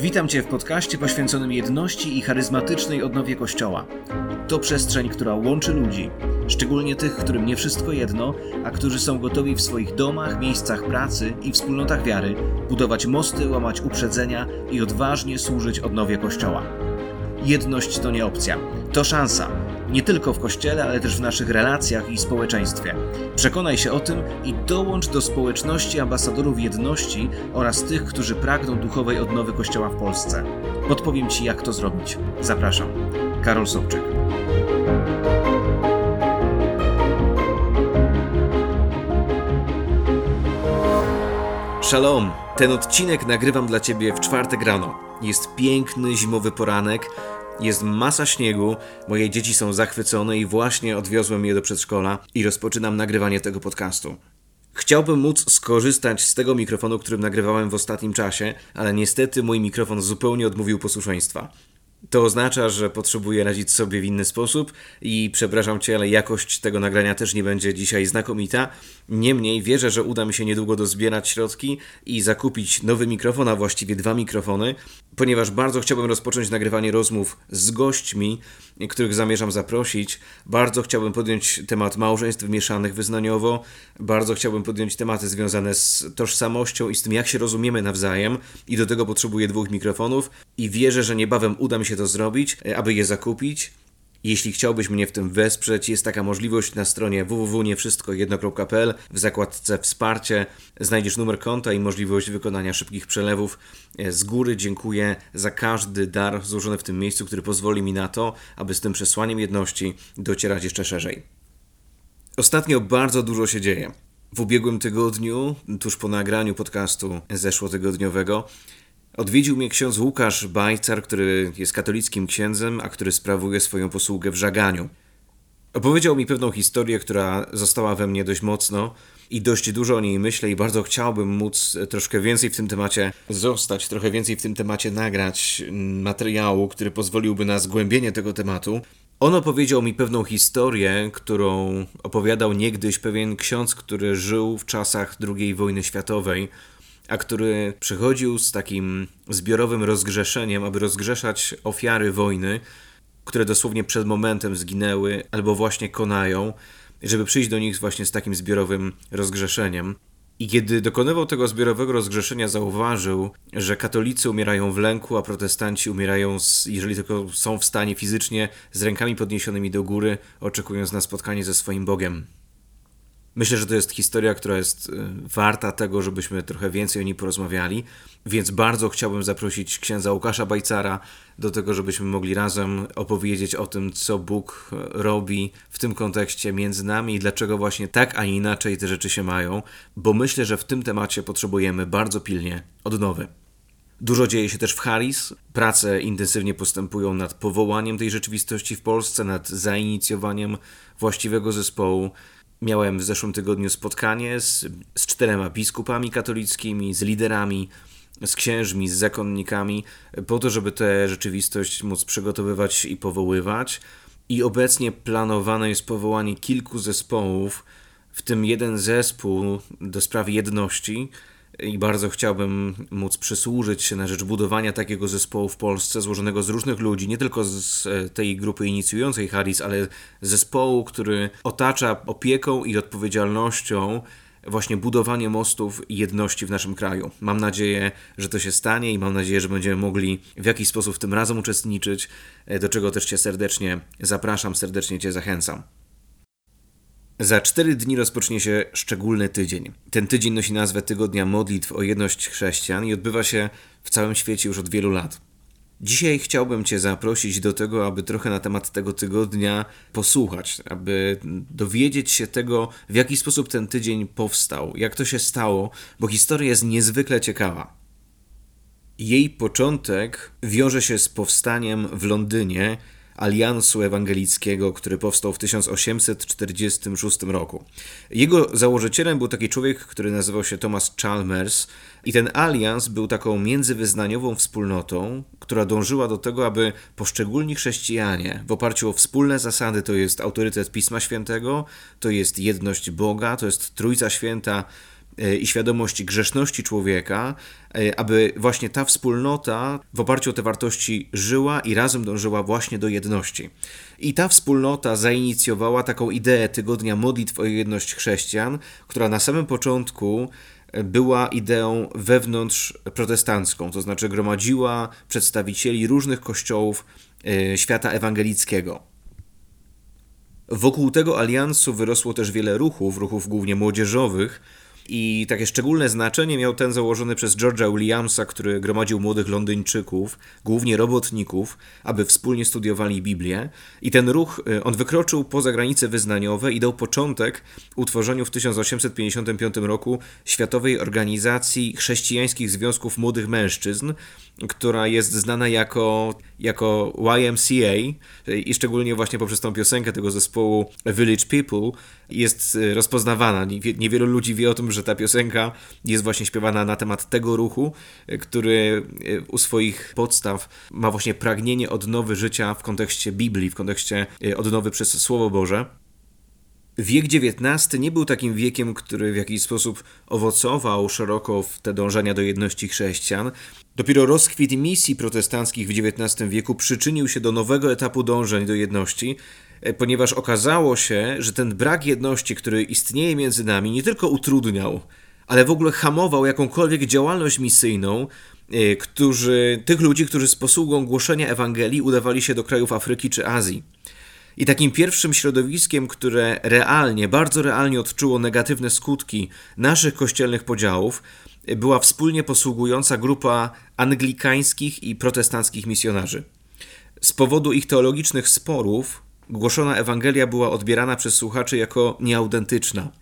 Witam Cię w podcaście poświęconym jedności i charyzmatycznej odnowie Kościoła. To przestrzeń, która łączy ludzi, szczególnie tych, którym nie wszystko jedno, a którzy są gotowi w swoich domach, miejscach pracy i wspólnotach wiary budować mosty, łamać uprzedzenia i odważnie służyć odnowie Kościoła. Jedność to nie opcja, to szansa. Nie tylko w kościele, ale też w naszych relacjach i społeczeństwie. Przekonaj się o tym i dołącz do społeczności ambasadorów jedności oraz tych, którzy pragną duchowej odnowy Kościoła w Polsce. Podpowiem Ci, jak to zrobić. Zapraszam. Karol Sobczyk. Shalom! Ten odcinek nagrywam dla Ciebie w czwartek rano. Jest piękny zimowy poranek, jest masa śniegu, moje dzieci są zachwycone i właśnie odwiozłem je do przedszkola i rozpoczynam nagrywanie tego podcastu. Chciałbym móc skorzystać z tego mikrofonu, którym nagrywałem w ostatnim czasie, ale niestety mój mikrofon zupełnie odmówił posłuszeństwa. To oznacza, że potrzebuję radzić sobie w inny sposób i przepraszam Cię, ale jakość tego nagrania też nie będzie dzisiaj znakomita. Niemniej wierzę, że uda mi się niedługo dozbierać środki i zakupić nowy mikrofon, a właściwie dwa mikrofony, ponieważ bardzo chciałbym rozpocząć nagrywanie rozmów z gośćmi, których zamierzam zaprosić. Bardzo chciałbym podjąć temat małżeństw mieszanych wyznaniowo, bardzo chciałbym podjąć tematy związane z tożsamością i z tym, jak się rozumiemy nawzajem, i do tego potrzebuję dwóch mikrofonów. I wierzę, że niebawem uda mi się to zrobić, e, aby je zakupić. Jeśli chciałbyś mnie w tym wesprzeć, jest taka możliwość na stronie www.niewszystkojedno.pl w zakładce Wsparcie. Znajdziesz numer konta i możliwość wykonania szybkich przelewów. Z góry dziękuję za każdy dar złożony w tym miejscu, który pozwoli mi na to, aby z tym przesłaniem jedności docierać jeszcze szerzej. Ostatnio bardzo dużo się dzieje. W ubiegłym tygodniu, tuż po nagraniu podcastu zeszłotygodniowego, Odwiedził mnie ksiądz Łukasz Bajcar, który jest katolickim księdzem, a który sprawuje swoją posługę w żaganiu. Opowiedział mi pewną historię, która została we mnie dość mocno i dość dużo o niej myślę i bardzo chciałbym móc troszkę więcej w tym temacie zostać, trochę więcej w tym temacie nagrać materiału, który pozwoliłby na zgłębienie tego tematu. On opowiedział mi pewną historię, którą opowiadał niegdyś pewien ksiądz, który żył w czasach II wojny światowej a który przychodził z takim zbiorowym rozgrzeszeniem, aby rozgrzeszać ofiary wojny, które dosłownie przed momentem zginęły albo właśnie konają, żeby przyjść do nich właśnie z takim zbiorowym rozgrzeszeniem. I kiedy dokonywał tego zbiorowego rozgrzeszenia, zauważył, że katolicy umierają w lęku, a protestanci umierają, z, jeżeli tylko są w stanie fizycznie, z rękami podniesionymi do góry, oczekując na spotkanie ze swoim Bogiem. Myślę, że to jest historia, która jest y, warta tego, żebyśmy trochę więcej o niej porozmawiali, więc bardzo chciałbym zaprosić księdza Łukasza Bajcara do tego, żebyśmy mogli razem opowiedzieć o tym, co Bóg robi w tym kontekście między nami i dlaczego właśnie tak, a inaczej te rzeczy się mają, bo myślę, że w tym temacie potrzebujemy bardzo pilnie odnowy. Dużo dzieje się też w Harris. Prace intensywnie postępują nad powołaniem tej rzeczywistości w Polsce, nad zainicjowaniem właściwego zespołu. Miałem w zeszłym tygodniu spotkanie z, z czterema biskupami katolickimi, z liderami, z księżmi, z zakonnikami, po to, żeby tę rzeczywistość móc przygotowywać i powoływać. I obecnie planowane jest powołanie kilku zespołów, w tym jeden zespół do sprawy jedności, i bardzo chciałbym móc przysłużyć się na rzecz budowania takiego zespołu w Polsce, złożonego z różnych ludzi, nie tylko z e, tej grupy inicjującej Harris, ale zespołu, który otacza opieką i odpowiedzialnością właśnie budowanie mostów i jedności w naszym kraju. Mam nadzieję, że to się stanie i mam nadzieję, że będziemy mogli w jakiś sposób w tym razem uczestniczyć, e, do czego też Cię serdecznie zapraszam, serdecznie Cię zachęcam. Za cztery dni rozpocznie się szczególny tydzień. Ten tydzień nosi nazwę Tygodnia Modlitw o Jedność Chrześcijan i odbywa się w całym świecie już od wielu lat. Dzisiaj chciałbym Cię zaprosić do tego, aby trochę na temat tego tygodnia posłuchać, aby dowiedzieć się tego, w jaki sposób ten tydzień powstał, jak to się stało, bo historia jest niezwykle ciekawa. Jej początek wiąże się z powstaniem w Londynie Aliansu Ewangelickiego, który powstał w 1846 roku. Jego założycielem był taki człowiek, który nazywał się Thomas Chalmers i ten alians był taką międzywyznaniową wspólnotą, która dążyła do tego, aby poszczególni chrześcijanie w oparciu o wspólne zasady, to jest autorytet Pisma Świętego, to jest jedność Boga, to jest Trójca Święta, i świadomość grzeszności człowieka, e, aby właśnie ta wspólnota w oparciu o te wartości żyła i razem dążyła właśnie do jedności. I ta wspólnota zainicjowała taką ideę tygodnia modlitw o jedność chrześcijan, która na samym początku była ideą wewnątrz protestancką, to znaczy gromadziła przedstawicieli różnych kościołów świata ewangelickiego. Wokół tego aliansu wyrosło też wiele ruchów, ruchów głównie młodzieżowych, i takie szczególne znaczenie miał ten założony przez George'a Williamsa, który gromadził młodych Londyńczyków, głównie robotników, aby wspólnie studiowali Biblię. I ten ruch, y, on wykroczył poza granice wyznaniowe i dał początek utworzeniu w 1855 roku Światowej Organizacji Chrześcijańskich Związków Młodych Mężczyzn, która jest znana jako, jako YMCA i szczególnie właśnie poprzez tą piosenkę tego zespołu Village People jest y, rozpoznawana. Niewielu ludzi wie o tym, że ta piosenka jest właśnie śpiewana na temat tego ruchu, y, który y, u swoich podstaw ma właśnie pragnienie odnowy życia w kontekście Biblii, w kontekście odnowy przez Słowo Boże. Wiek XIX nie był takim wiekiem, który w jakiś sposób owocował szeroko w te dążenia do jedności chrześcijan. Dopiero rozkwit misji protestanckich w XIX wieku przyczynił się do nowego etapu dążeń do jedności, ponieważ okazało się, że ten brak jedności, który istnieje między nami, nie tylko utrudniał, ale w ogóle hamował jakąkolwiek działalność misyjną, e, którzy, tych ludzi, którzy z posługą głoszenia Ewangelii udawali się do krajów Afryki czy Azji. I takim pierwszym środowiskiem, które realnie, bardzo realnie odczuło negatywne skutki naszych kościelnych podziałów, była wspólnie posługująca grupa anglikańskich i protestanckich misjonarzy. Z powodu ich teologicznych sporów, głoszona Ewangelia była odbierana przez słuchaczy jako nieautentyczna.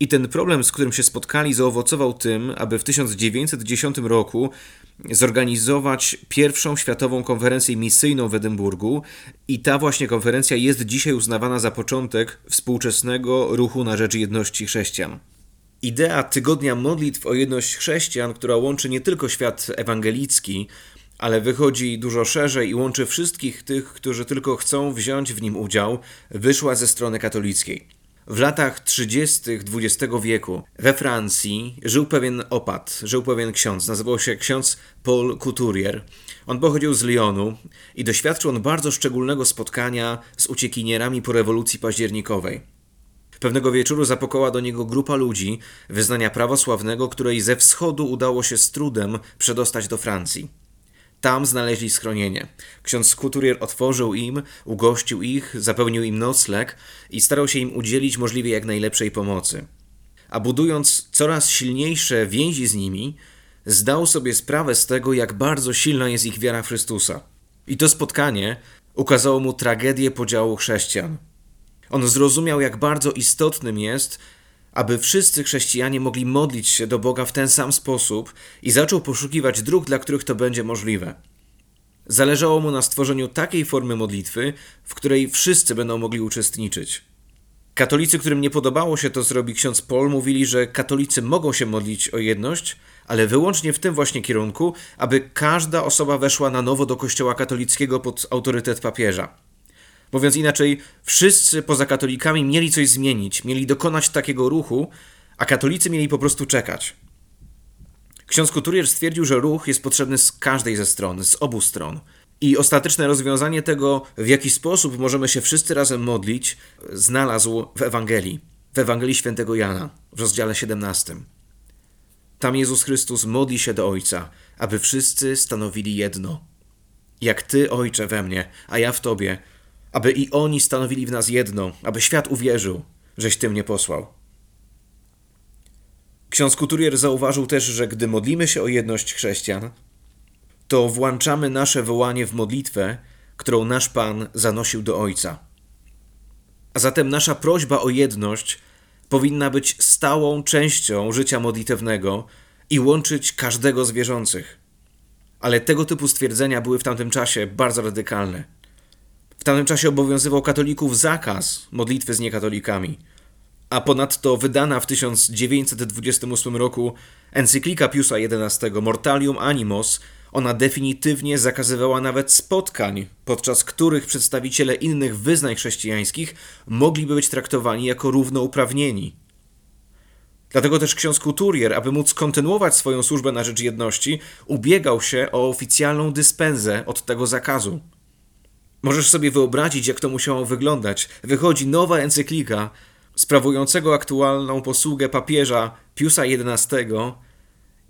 I ten problem, z którym się spotkali, zaowocował tym, aby w 1910 roku zorganizować pierwszą światową konferencję misyjną w Edynburgu, i ta właśnie konferencja jest dzisiaj uznawana za początek współczesnego ruchu na rzecz jedności chrześcijan. Idea tygodnia modlitw o jedność chrześcijan, która łączy nie tylko świat ewangelicki, ale wychodzi dużo szerzej i łączy wszystkich tych, którzy tylko chcą wziąć w nim udział, wyszła ze strony katolickiej. W latach 30. XX wieku we Francji żył pewien opat, żył pewien ksiądz, nazywał się ksiądz Paul Couturier. On pochodził z Lyonu i doświadczył on bardzo szczególnego spotkania z uciekinierami po rewolucji październikowej. Pewnego wieczoru zapokoła do niego grupa ludzi wyznania prawosławnego, której ze wschodu udało się z trudem przedostać do Francji. Tam znaleźli schronienie. Ksiądz Couturier otworzył im, ugościł ich, zapełnił im nocleg i starał się im udzielić możliwie jak najlepszej pomocy. A budując coraz silniejsze więzi z nimi, zdał sobie sprawę z tego, jak bardzo silna jest ich wiara w Chrystusa. I to spotkanie ukazało mu tragedię podziału chrześcijan. On zrozumiał, jak bardzo istotnym jest, aby wszyscy chrześcijanie mogli modlić się do Boga w ten sam sposób i zaczął poszukiwać dróg, dla których to będzie możliwe. Zależało mu na stworzeniu takiej formy modlitwy, w której wszyscy będą mogli uczestniczyć. Katolicy, którym nie podobało się to, zrobi ksiądz Paul, mówili, że katolicy mogą się modlić o jedność, ale wyłącznie w tym właśnie kierunku, aby każda osoba weszła na nowo do kościoła katolickiego pod autorytet papieża. Mówiąc inaczej, wszyscy poza katolikami mieli coś zmienić, mieli dokonać takiego ruchu, a katolicy mieli po prostu czekać. Ksiądz Couturier stwierdził, że ruch jest potrzebny z każdej ze stron, z obu stron. I ostateczne rozwiązanie tego, w jaki sposób możemy się wszyscy razem modlić, znalazł w Ewangelii, w Ewangelii świętego Jana, w rozdziale 17. Tam Jezus Chrystus modli się do Ojca, aby wszyscy stanowili jedno. Jak Ty, Ojcze, we mnie, a ja w Tobie, aby i oni stanowili w nas jedno, aby świat uwierzył, żeś Ty mnie posłał. Ksiądz Couturier zauważył też, że gdy modlimy się o jedność chrześcijan, to włączamy nasze wołanie w modlitwę, którą nasz Pan zanosił do Ojca. A zatem nasza prośba o jedność powinna być stałą częścią życia modlitewnego i łączyć każdego z wierzących. Ale tego typu stwierdzenia były w tamtym czasie bardzo radykalne. W tamtym czasie obowiązywał katolików zakaz modlitwy z niekatolikami. A ponadto wydana w 1928 roku encyklika Piusa XI Mortalium Animos ona definitywnie zakazywała nawet spotkań, podczas których przedstawiciele innych wyznań chrześcijańskich mogliby być traktowani jako równouprawnieni. Dlatego też ksiądz Couturier, aby móc kontynuować swoją służbę na rzecz jedności, ubiegał się o oficjalną dyspensę od tego zakazu. Możesz sobie wyobrazić, jak to musiało wyglądać. Wychodzi nowa encyklika sprawującego aktualną posługę papieża Piusa XI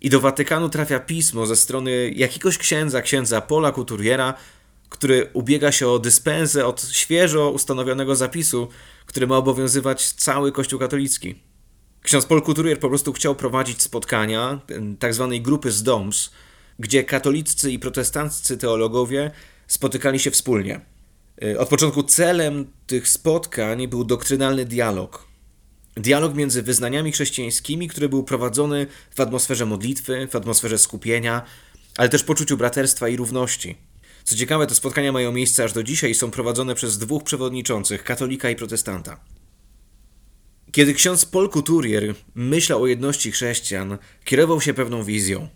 i do Watykanu trafia pismo ze strony jakiegoś księdza, księdza Pola Couturiera, który ubiega się o dyspensę od świeżo ustanowionego zapisu, który ma obowiązywać cały Kościół katolicki. Ksiądz Paul Couturier po prostu chciał prowadzić spotkania tak zwanej grupy z DOMS, gdzie katoliccy i protestanccy teologowie spotykali się wspólnie. Y, od początku celem tych spotkań był doktrynalny dialog. Dialog między wyznaniami chrześcijańskimi, który był prowadzony w atmosferze modlitwy, w atmosferze skupienia, ale też poczuciu braterstwa i równości. Co ciekawe, te spotkania mają miejsce aż do dzisiaj i są prowadzone przez dwóch przewodniczących, katolika i protestanta. Kiedy ksiądz Paul Couturier myślał o jedności chrześcijan, kierował się pewną wizją.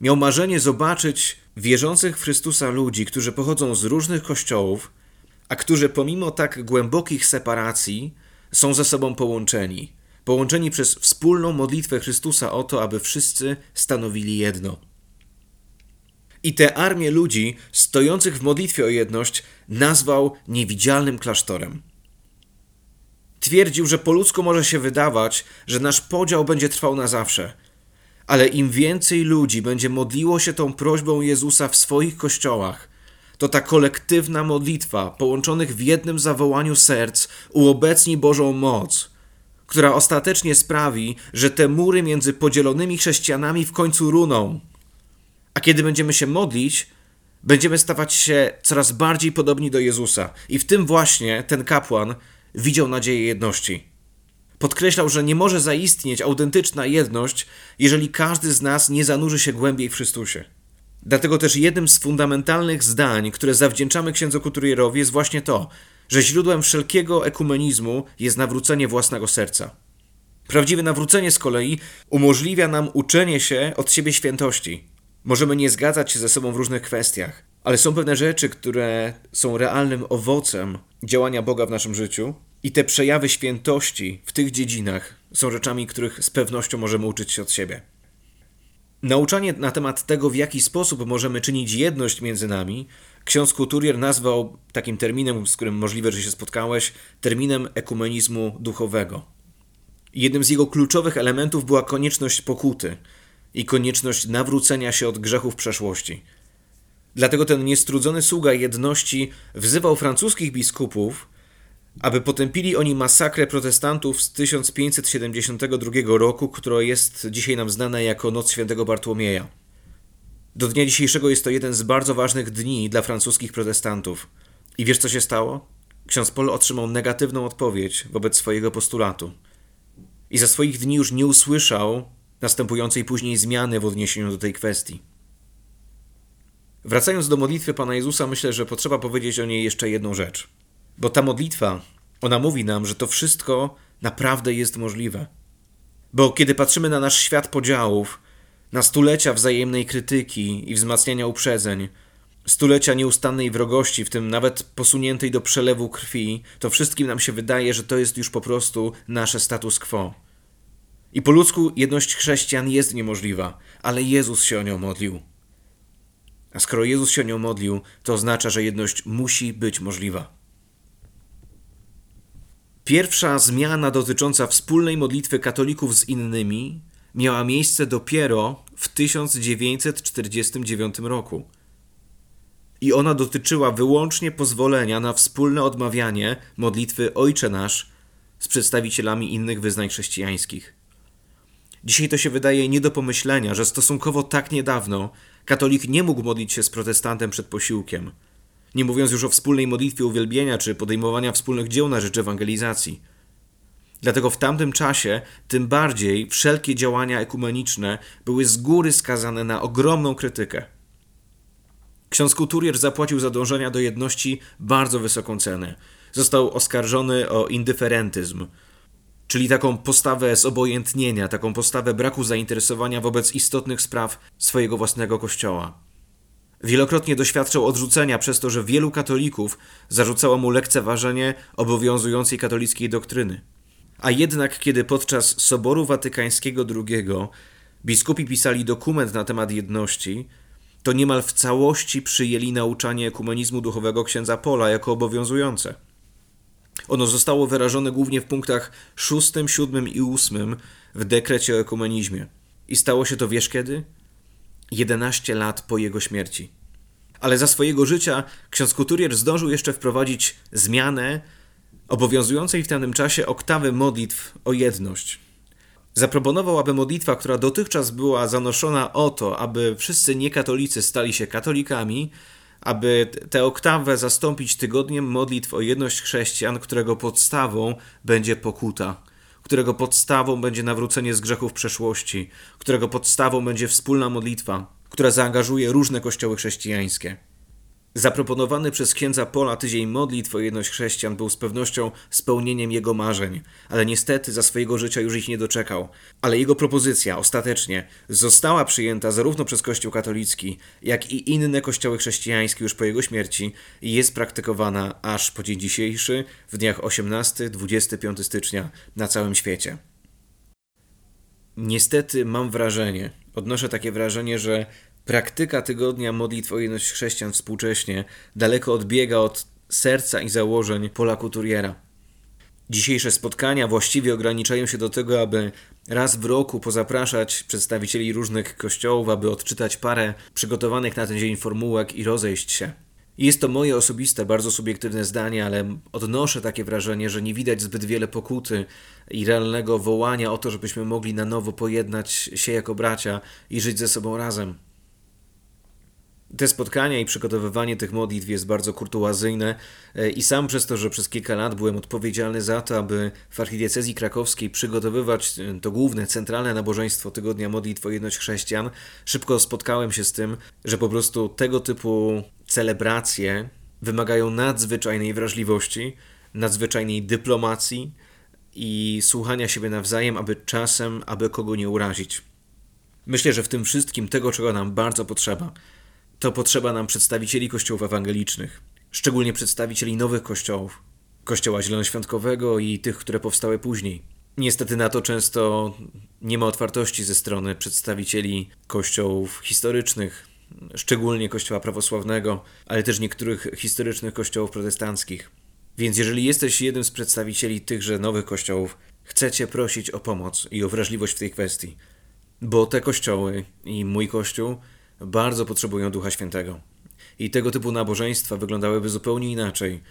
Miał marzenie zobaczyć wierzących w Chrystusa ludzi, którzy pochodzą z różnych kościołów, a którzy pomimo tak głębokich separacji są ze sobą połączeni. Połączeni przez wspólną modlitwę Chrystusa o to, aby wszyscy stanowili jedno. I tę armię ludzi stojących w modlitwie o jedność nazwał niewidzialnym klasztorem. Twierdził, że po ludzku może się wydawać, że nasz podział będzie trwał na zawsze. Ale im więcej ludzi będzie modliło się tą prośbą Jezusa w swoich kościołach, to ta kolektywna modlitwa, połączonych w jednym zawołaniu serc, uobecni Bożą moc, która ostatecznie sprawi, że te mury między podzielonymi chrześcijanami w końcu runą. A kiedy będziemy się modlić, będziemy stawać się coraz bardziej podobni do Jezusa. I w tym właśnie ten kapłan widział nadzieję jedności. Podkreślał, że nie może zaistnieć autentyczna jedność, jeżeli każdy z nas nie zanurzy się głębiej w Chrystusie. Dlatego też jednym z fundamentalnych zdań, które zawdzięczamy księdzu Kuturierowi, jest właśnie to, że źródłem wszelkiego ekumenizmu jest nawrócenie własnego serca. Prawdziwe nawrócenie z kolei umożliwia nam uczenie się od siebie świętości. Możemy nie zgadzać się ze sobą w różnych kwestiach, ale są pewne rzeczy, które są realnym owocem działania Boga w naszym życiu, i te przejawy świętości w tych dziedzinach są rzeczami, których z pewnością możemy uczyć się od siebie. Nauczanie na temat tego, w jaki sposób możemy czynić jedność między nami, ksiądz Couturier nazwał takim terminem, z którym możliwe, że się spotkałeś, terminem ekumenizmu duchowego. Jednym z jego kluczowych elementów była konieczność pokuty i konieczność nawrócenia się od grzechów przeszłości. Dlatego ten niestrudzony sługa jedności wzywał francuskich biskupów, aby potępili oni masakrę protestantów z 1572 roku, która jest dzisiaj nam znana jako Noc Świętego Bartłomieja. Do dnia dzisiejszego jest to jeden z bardzo ważnych dni dla francuskich protestantów. I wiesz co się stało? Ksiądz Paul otrzymał negatywną odpowiedź wobec swojego postulatu. I za swoich dni już nie usłyszał następującej później zmiany w odniesieniu do tej kwestii. Wracając do modlitwy Pana Jezusa, myślę, że potrzeba powiedzieć o niej jeszcze jedną rzecz. Bo ta modlitwa, ona mówi nam, że to wszystko naprawdę jest możliwe. Bo kiedy patrzymy na nasz świat podziałów, na stulecia wzajemnej krytyki i wzmacniania uprzedzeń, stulecia nieustannej wrogości, w tym nawet posuniętej do przelewu krwi, to wszystkim nam się wydaje, że to jest już po prostu nasze status quo. I po ludzku jedność chrześcijan jest niemożliwa, ale Jezus się o nią modlił. A skoro Jezus się o nią modlił, to oznacza, że jedność musi być możliwa. Pierwsza zmiana dotycząca wspólnej modlitwy katolików z innymi miała miejsce dopiero w 1949 roku. I ona dotyczyła wyłącznie pozwolenia na wspólne odmawianie modlitwy Ojcze Nasz z przedstawicielami innych wyznań chrześcijańskich. Dzisiaj to się wydaje nie do pomyślenia, że stosunkowo tak niedawno katolik nie mógł modlić się z protestantem przed posiłkiem – nie mówiąc już o wspólnej modlitwie uwielbienia czy podejmowania wspólnych dzieł na rzecz ewangelizacji. Dlatego w tamtym czasie tym bardziej wszelkie działania ekumeniczne były z góry skazane na ogromną krytykę. Ksiądz Couturier zapłacił za dążenia do jedności bardzo wysoką cenę. Został oskarżony o indyferentyzm, czyli taką postawę zobojętnienia, taką postawę braku zainteresowania wobec istotnych spraw swojego własnego kościoła. Wielokrotnie doświadczał odrzucenia przez to, że wielu katolików zarzucało mu lekceważenie obowiązującej katolickiej doktryny. A jednak, kiedy podczas Soboru Watykańskiego II biskupi pisali dokument na temat jedności, to niemal w całości przyjęli nauczanie ekumenizmu duchowego księdza Pola jako obowiązujące. Ono zostało wyrażone głównie w punktach 6, 7 i 8 w dekrecie o ekumenizmie. I stało się to wiesz kiedy? 11 lat po jego śmierci. Ale za swojego życia ksiądz Couturier zdążył jeszcze wprowadzić zmianę obowiązującej w tamtym czasie oktawy modlitw o jedność. Zaproponował, aby modlitwa, która dotychczas była zanoszona o to, aby wszyscy niekatolicy stali się katolikami, aby tę oktawę zastąpić tygodniem modlitw o jedność chrześcijan, którego podstawą będzie pokuta, którego podstawą będzie nawrócenie z grzechów przeszłości, którego podstawą będzie wspólna modlitwa, która zaangażuje różne kościoły chrześcijańskie. Zaproponowany przez księdza Pola tydzień modlitw o jedność chrześcijan był z pewnością spełnieniem jego marzeń, ale niestety za swojego życia już ich nie doczekał. Ale jego propozycja ostatecznie została przyjęta zarówno przez Kościół katolicki, jak i inne kościoły chrześcijańskie już po jego śmierci i jest praktykowana aż po dzień dzisiejszy w dniach 18-25 stycznia na całym świecie. Niestety mam wrażenie, odnoszę takie wrażenie, że Praktyka tygodnia modlitw o jedność chrześcijan współcześnie daleko odbiega od serca i założeń Pola Couturiera. Dzisiejsze spotkania właściwie ograniczają się do tego, aby raz w roku pozapraszać przedstawicieli różnych kościołów, aby odczytać parę przygotowanych na ten dzień formułek i rozejść się. Jest to moje osobiste, bardzo subiektywne zdanie, ale odnoszę takie wrażenie, że nie widać zbyt wiele pokuty i realnego wołania o to, żebyśmy mogli na nowo pojednać się jako bracia i żyć ze sobą razem. Te spotkania i przygotowywanie tych modlitw jest bardzo kurtuazyjne e, i sam przez to, że przez kilka lat byłem odpowiedzialny za to, aby w archidiecezji krakowskiej przygotowywać e, to główne, centralne nabożeństwo Tygodnia Modlitw o Jedność Chrześcijan, szybko spotkałem się z tym, że po prostu tego typu celebracje wymagają nadzwyczajnej wrażliwości, nadzwyczajnej dyplomacji i słuchania siebie nawzajem, aby czasem, aby kogo nie urazić. Myślę, że w tym wszystkim tego, czego nam bardzo potrzeba – to potrzeba nam przedstawicieli kościołów ewangelicznych, szczególnie przedstawicieli nowych kościołów, kościoła zielonoświątkowego i tych, które powstały później. Niestety na to często nie ma otwartości ze strony przedstawicieli kościołów historycznych, szczególnie kościoła prawosławnego, ale też niektórych historycznych kościołów protestanckich. Więc jeżeli jesteś jednym z przedstawicieli tychże nowych kościołów, chcecie prosić o pomoc i o wrażliwość w tej kwestii, bo te kościoły i mój kościół bardzo potrzebują Ducha Świętego. I tego typu nabożeństwa wyglądałyby zupełnie inaczej,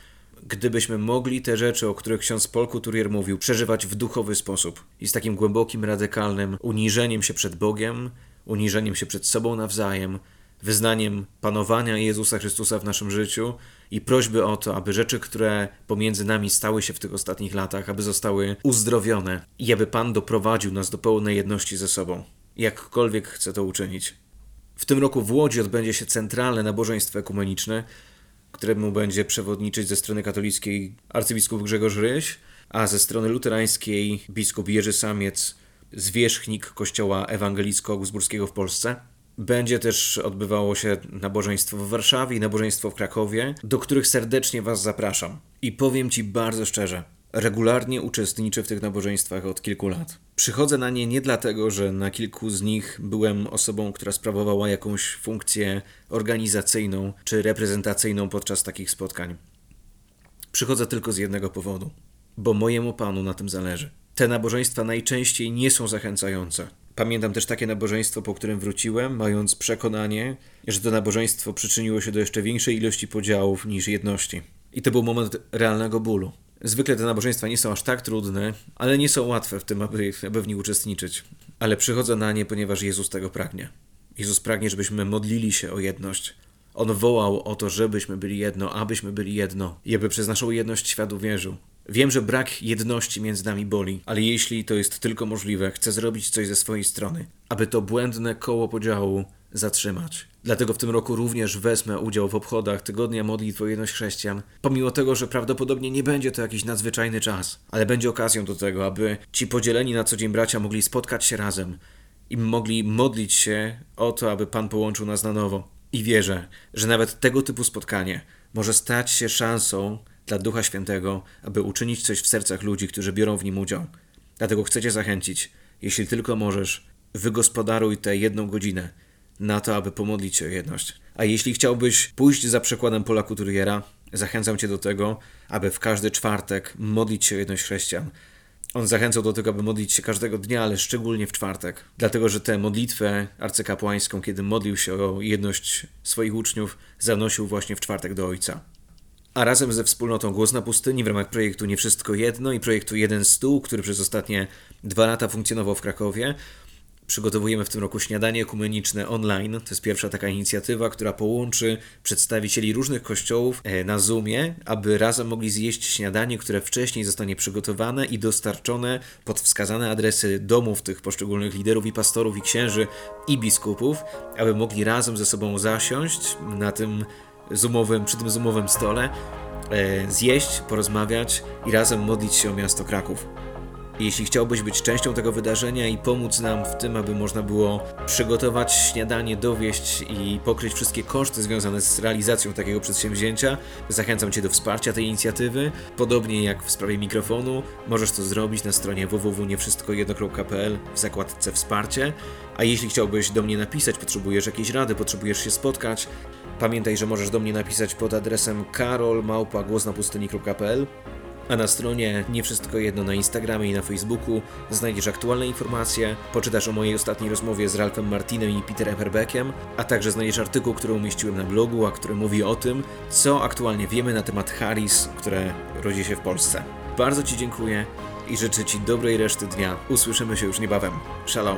gdybyśmy mogli te rzeczy, o których ksiądz Paul Couturier mówił, przeżywać w duchowy sposób i z takim głębokim, radykalnym uniżeniem się przed Bogiem, uniżeniem się przed sobą nawzajem, wyznaniem panowania Jezusa Chrystusa w naszym życiu i prośby o to, aby rzeczy, które pomiędzy nami stały się w tych ostatnich latach, aby zostały uzdrowione i aby Pan doprowadził nas do pełnej jedności ze sobą, jakkolwiek chce to uczynić. W tym roku w Łodzi odbędzie się centralne nabożeństwo ekumeniczne, któremu będzie przewodniczyć ze strony katolickiej arcybiskup Grzegorz Ryś, a ze strony luterańskiej biskup Jerzy Samiec, zwierzchnik Kościoła Ewangelicko-Augsburskiego w Polsce. Będzie też odbywało się nabożeństwo w Warszawie i nabożeństwo w Krakowie, do których serdecznie Was zapraszam. I powiem Ci bardzo szczerze, regularnie uczestniczę w tych nabożeństwach od kilku lat. Przychodzę na nie nie dlatego, że na kilku z nich byłem osobą, która sprawowała jakąś funkcję organizacyjną czy reprezentacyjną podczas takich spotkań. Przychodzę tylko z jednego powodu, bo mojemu panu na tym zależy. Te nabożeństwa najczęściej nie są zachęcające. Pamiętam też takie nabożeństwo, po którym wróciłem, mając przekonanie, że to nabożeństwo przyczyniło się do jeszcze większej ilości podziałów niż jedności. I to był moment realnego bólu. Zwykle te nabożeństwa nie są aż tak trudne, ale nie są łatwe w tym, aby, aby w nich uczestniczyć. Ale przychodzę na nie, ponieważ Jezus tego pragnie. Jezus pragnie, żebyśmy modlili się o jedność. On wołał o to, żebyśmy byli jedno, abyśmy byli jedno i aby przez naszą jedność świat uwierzył. Wiem, że brak jedności między nami boli, ale jeśli to jest tylko możliwe, chcę zrobić coś ze swojej strony, aby to błędne koło podziału zatrzymać. Dlatego w tym roku również wezmę udział w obchodach Tygodnia Modlitw o Jedność Chrześcijan, pomimo tego, że prawdopodobnie nie będzie to jakiś nadzwyczajny czas, ale będzie okazją do tego, aby ci podzieleni na co dzień bracia mogli spotkać się razem i mogli modlić się o to, aby Pan połączył nas na nowo. I wierzę, że nawet tego typu spotkanie może stać się szansą dla Ducha Świętego, aby uczynić coś w sercach ludzi, którzy biorą w nim udział. Dlatego chcę Cię zachęcić, jeśli tylko możesz, wygospodaruj tę jedną godzinę na to, aby pomodlić się o jedność. A jeśli chciałbyś pójść za przykładem Pola Couturiera, zachęcam Cię do tego, aby w każdy czwartek modlić się o jedność chrześcijan. On zachęcał do tego, aby modlić się każdego dnia, ale szczególnie w czwartek. Dlatego, że tę modlitwę arcykapłańską, kiedy modlił się o jedność swoich uczniów, zanosił właśnie w czwartek do Ojca. A razem ze wspólnotą Głos na Pustyni w ramach projektu Nie Wszystko Jedno i projektu Jeden Stół, który przez ostatnie dwa lata funkcjonował w Krakowie, Przygotowujemy w tym roku śniadanie ekumeniczne online. To jest pierwsza taka inicjatywa, która połączy przedstawicieli różnych kościołów e, na Zoomie, aby razem mogli zjeść śniadanie, które wcześniej zostanie przygotowane i dostarczone pod wskazane adresy domów tych poszczególnych liderów i pastorów i księży i biskupów, aby mogli razem ze sobą zasiąść na tym zoomowym, przy tym zoomowym stole, e, zjeść, porozmawiać i razem modlić się o miasto Kraków. Jeśli chciałbyś być częścią tego wydarzenia i pomóc nam w tym, aby można było przygotować śniadanie, dowieść i pokryć wszystkie koszty związane z realizacją takiego przedsięwzięcia, zachęcam Cię do wsparcia tej inicjatywy. Podobnie jak w sprawie mikrofonu, możesz to zrobić na stronie www.niewszystkojedno.pl w zakładce Wsparcie. A jeśli chciałbyś do mnie napisać, potrzebujesz jakiejś rady, potrzebujesz się spotkać, pamiętaj, że możesz do mnie napisać pod adresem karolmałpa.głosnapustyni.pl a na stronie Nie Wszystko Jedno na Instagramie i na Facebooku znajdziesz aktualne informacje, poczytasz o mojej ostatniej rozmowie z Ralfem Martinem i Peterem Herbeckiem, a także znajdziesz artykuł, który umieściłem na blogu, a który mówi o tym, co aktualnie wiemy na temat Harris, które rodzi się w Polsce. Bardzo Ci dziękuję i życzę Ci dobrej reszty dnia. Usłyszymy się już niebawem. Shalom.